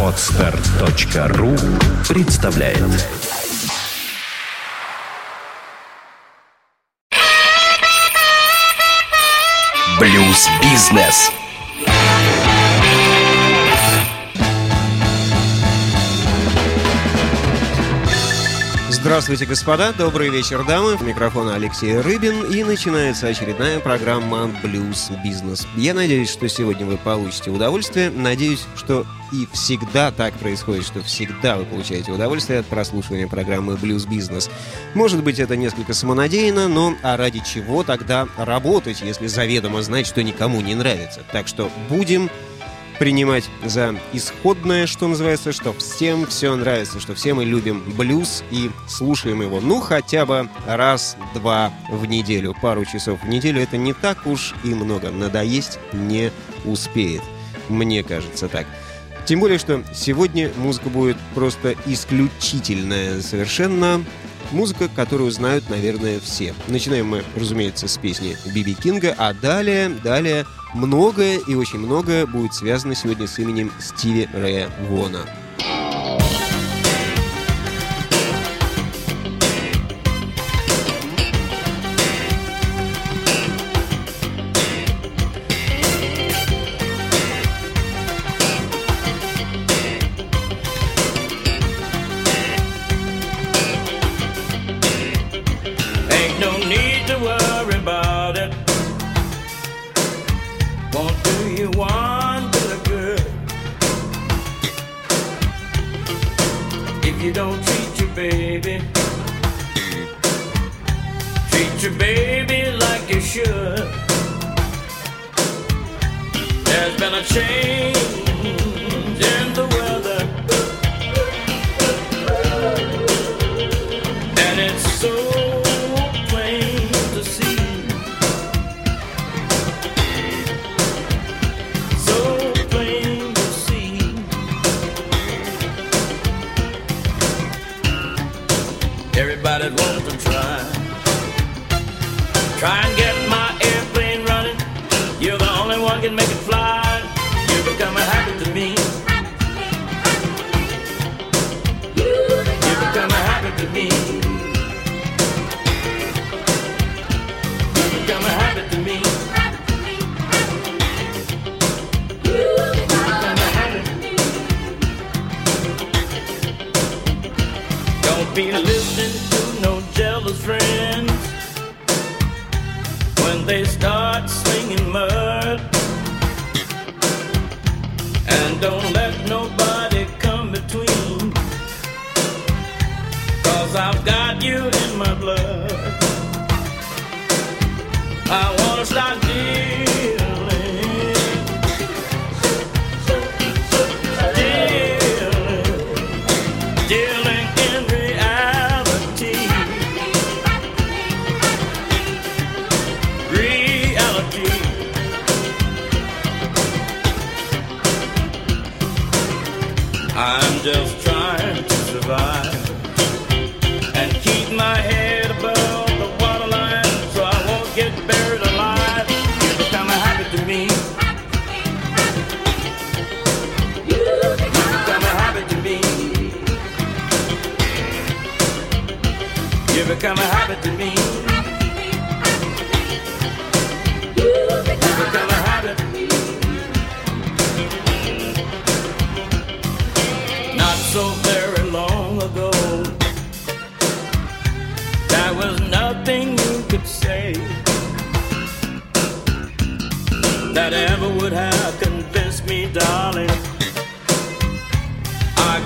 Отстар.ру представляет. Блюз-бизнес Здравствуйте, господа, добрый вечер, дамы. Микрофон Алексей Рыбин и начинается очередная программа «Блюз Бизнес». Я надеюсь, что сегодня вы получите удовольствие. Надеюсь, что и всегда так происходит, что всегда вы получаете удовольствие от прослушивания программы «Блюз Бизнес». Может быть, это несколько самонадеянно, но а ради чего тогда работать, если заведомо знать, что никому не нравится? Так что будем принимать за исходное, что называется, что всем все нравится, что все мы любим блюз и слушаем его, ну, хотя бы раз-два в неделю. Пару часов в неделю это не так уж и много. Надоесть не успеет. Мне кажется так. Тем более, что сегодня музыка будет просто исключительная совершенно. Музыка, которую знают, наверное, все. Начинаем мы, разумеется, с песни Биби Кинга, а далее, далее многое и очень многое будет связано сегодня с именем Стиви Рэя Вона.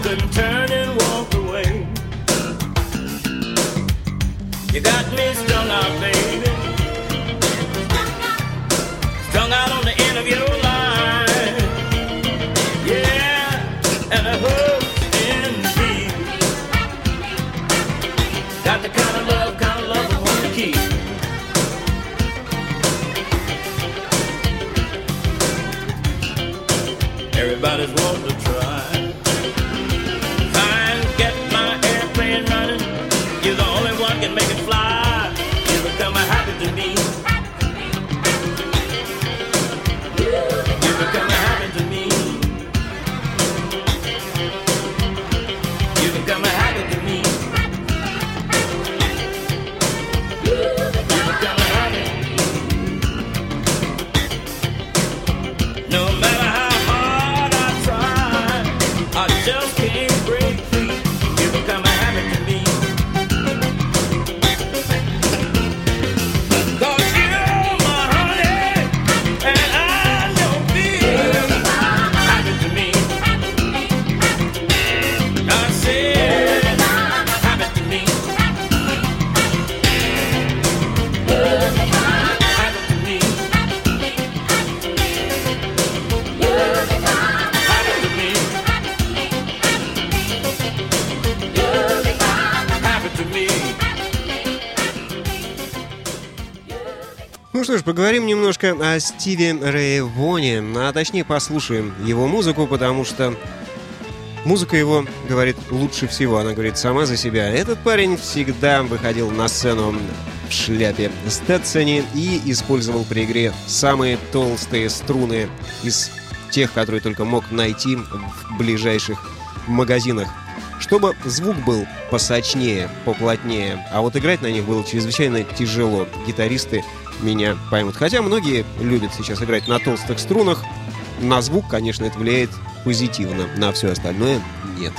Couldn't turn and walk away. You got me strung out, baby. Немножко о Стиве Рэе Воне, а точнее послушаем его музыку, потому что музыка его говорит лучше всего, она говорит сама за себя. Этот парень всегда выходил на сцену в шляпе Стэтсоне и использовал при игре самые толстые струны из тех, которые только мог найти в ближайших магазинах чтобы звук был посочнее, поплотнее. А вот играть на них было чрезвычайно тяжело. Гитаристы меня поймут. Хотя многие любят сейчас играть на толстых струнах. На звук, конечно, это влияет позитивно. На все остальное нет.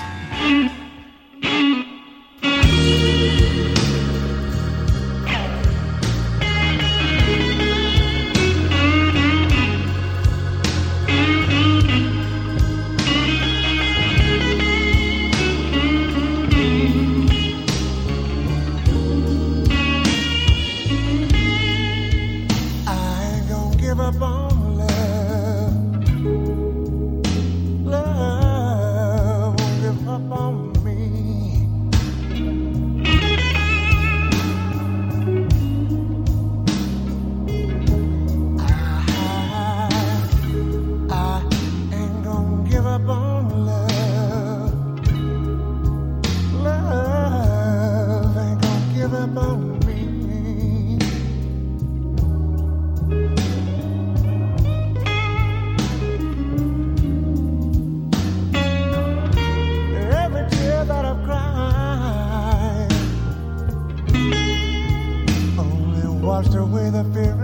washed away the fear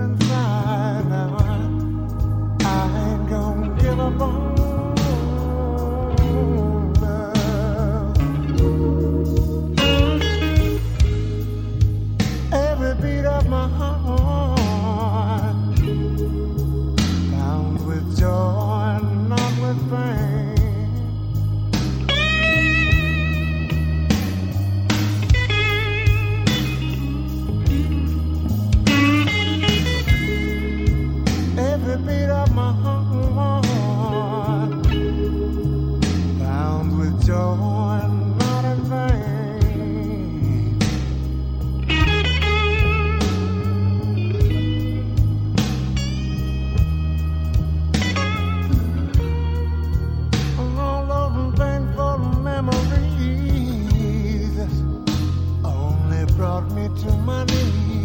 brought me to my knees.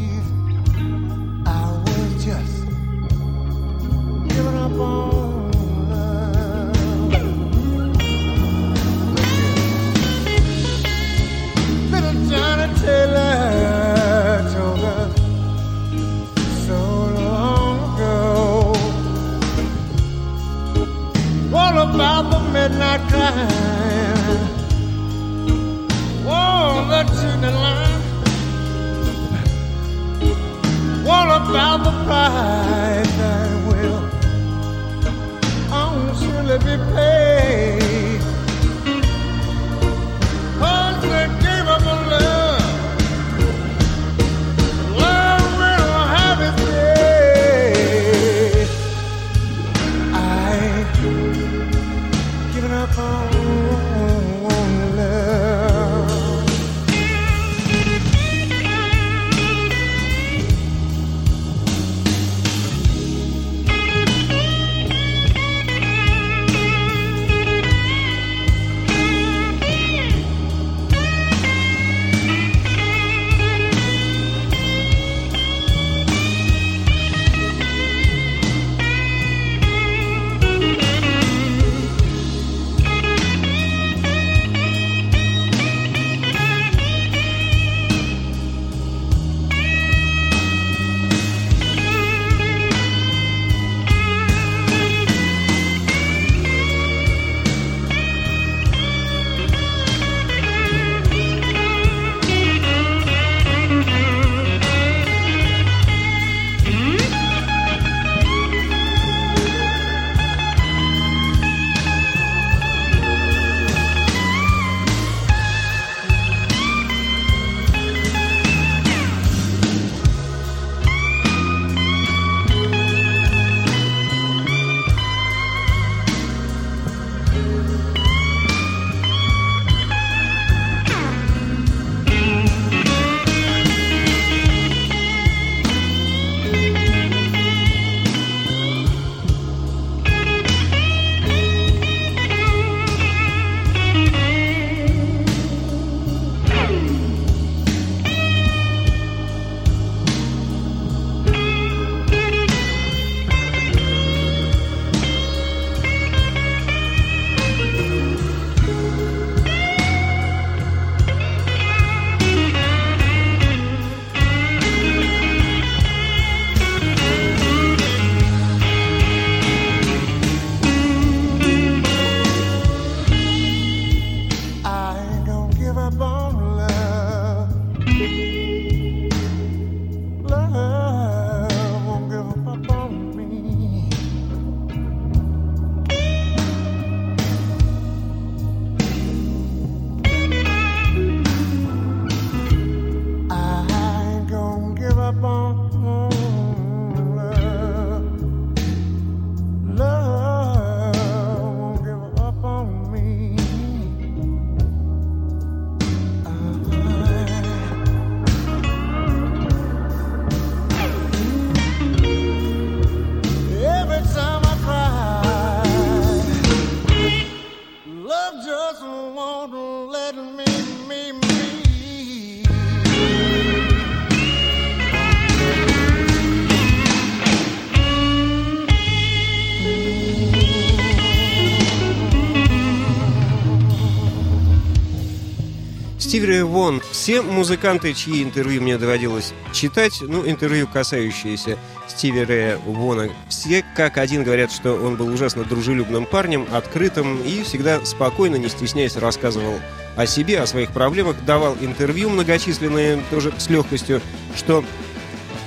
Рэй Вон. Все музыканты, чьи интервью мне доводилось читать, ну, интервью, касающиеся Стиви Рэя Вона, все как один говорят, что он был ужасно дружелюбным парнем, открытым и всегда спокойно, не стесняясь, рассказывал о себе, о своих проблемах, давал интервью многочисленные тоже с легкостью, что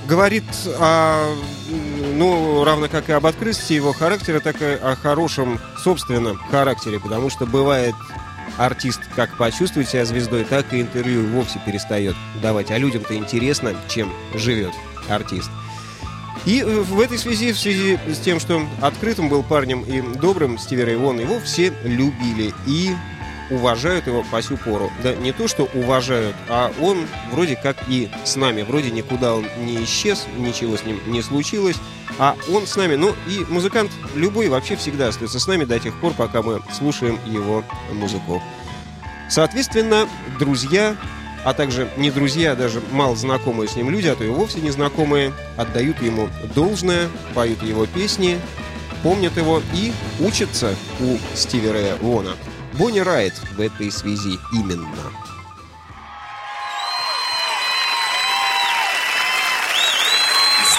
говорит о, ну, равно как и об открытости его характера, так и о хорошем собственном характере, потому что бывает артист как почувствует себя звездой, так и интервью вовсе перестает давать. А людям-то интересно, чем живет артист. И в этой связи, в связи с тем, что открытым был парнем и добрым Стиви Рэй Вон, его все любили и уважают его по сю пору. Да не то, что уважают, а он вроде как и с нами. Вроде никуда он не исчез, ничего с ним не случилось, а он с нами. Ну и музыкант любой вообще всегда остается с нами до тех пор, пока мы слушаем его музыку. Соответственно, друзья, а также не друзья, а даже мало знакомые с ним люди, а то и вовсе незнакомые, отдают ему должное, поют его песни, помнят его и учатся у Стиви Рэя Вона. Бонни Райт в этой связи именно.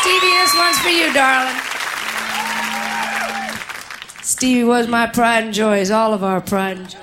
Stevie, this one's for you, darling. Stevie was my pride and joy, is all of our pride and joy.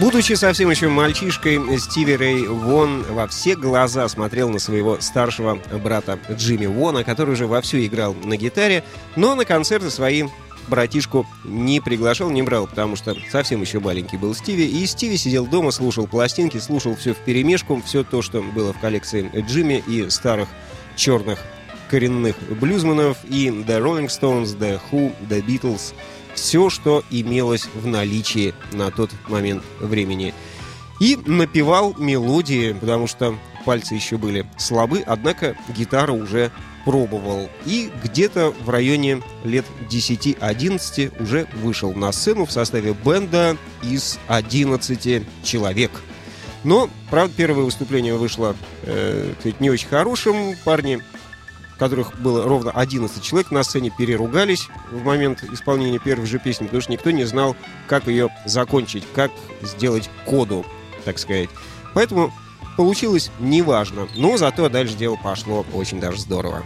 Будучи совсем еще мальчишкой, Стиви Рэй Вон во все глаза смотрел на своего старшего брата Джимми Вона, который уже вовсю играл на гитаре, но на концерты свои братишку не приглашал, не брал, потому что совсем еще маленький был Стиви. И Стиви сидел дома, слушал пластинки, слушал все в перемешку, все то, что было в коллекции Джимми и старых черных коренных блюзманов, и The Rolling Stones, The Who, The Beatles, все, что имелось в наличии на тот момент времени. И напевал мелодии, потому что пальцы еще были слабы, однако гитара уже пробовал. И где-то в районе лет 10-11 уже вышел на сцену в составе бенда из 11 человек. Но, правда, первое выступление вышло э, не очень хорошим. Парни которых было ровно 11 человек, на сцене переругались в момент исполнения первой же песни, потому что никто не знал, как ее закончить, как сделать коду, так сказать. Поэтому получилось неважно, но зато дальше дело пошло очень даже здорово.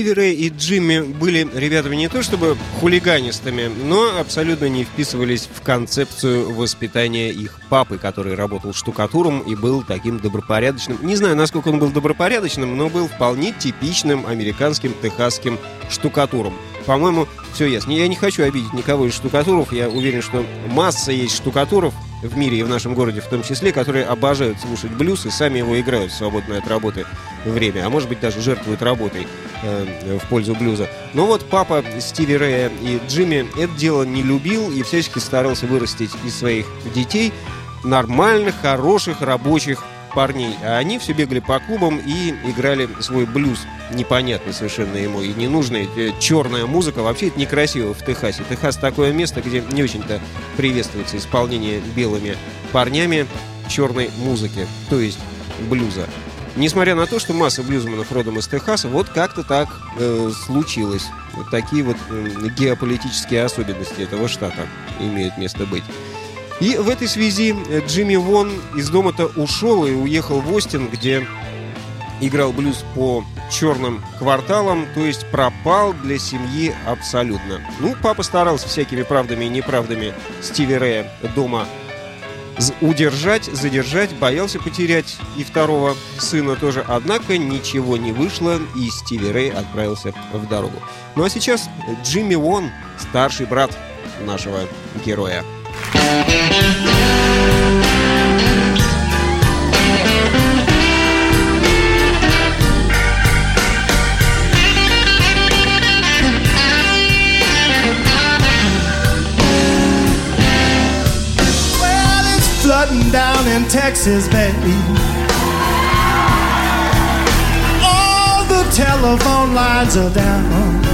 Стиви Рэй и Джимми были ребятами не то чтобы хулиганистами, но абсолютно не вписывались в концепцию воспитания их папы, который работал штукатуром и был таким добропорядочным. Не знаю, насколько он был добропорядочным, но был вполне типичным американским техасским штукатуром. По-моему, все ясно. Я не хочу обидеть никого из штукатуров. Я уверен, что масса есть штукатуров в мире и в нашем городе в том числе, которые обожают слушать блюз и сами его играют в свободное от работы время, а может быть даже жертвуют работой э, в пользу блюза. Но вот папа Стиви Рэя и Джимми это дело не любил и всячески старался вырастить из своих детей нормальных, хороших, рабочих парней. А они все бегали по клубам и играли свой блюз. Непонятный совершенно ему и ненужный. Э, Черная музыка. Вообще это некрасиво в Техасе. Техас такое место, где не очень-то приветствуется исполнение белыми парнями черной музыки. То есть блюза. Несмотря на то, что масса блюзманов родом из Техаса, вот как-то так э, случилось. Вот такие вот э, геополитические особенности этого штата имеют место быть. И в этой связи э, Джимми Вон из дома-то ушел и уехал в Остин, где играл блюз по черным кварталам, то есть пропал для семьи абсолютно. Ну, папа старался всякими правдами и неправдами Стиви Рэя дома удержать, задержать, боялся потерять и второго сына тоже. Однако ничего не вышло, и Стиви Рэй отправился в дорогу. Ну а сейчас Джимми Вон, старший брат нашего героя. Well, it's flooding down in Texas, baby. All the telephone lines are down.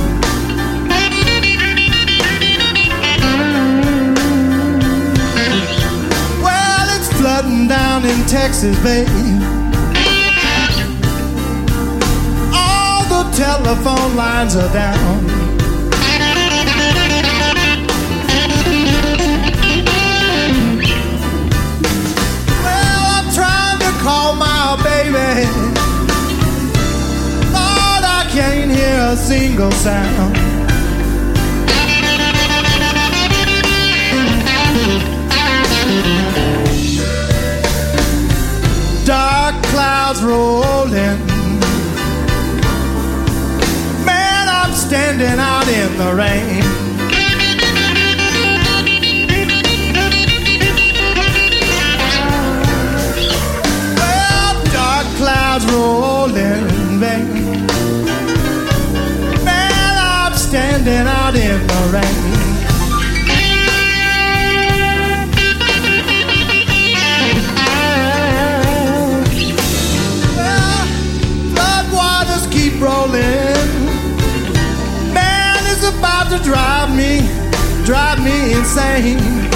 Down in Texas, baby. All the telephone lines are down. Well, I'm trying to call my baby. Lord, I can't hear a single sound. Clouds rolling. Man, I'm standing out in the rain. Well, dark clouds rolling. Man, I'm standing out in the rain. Insane.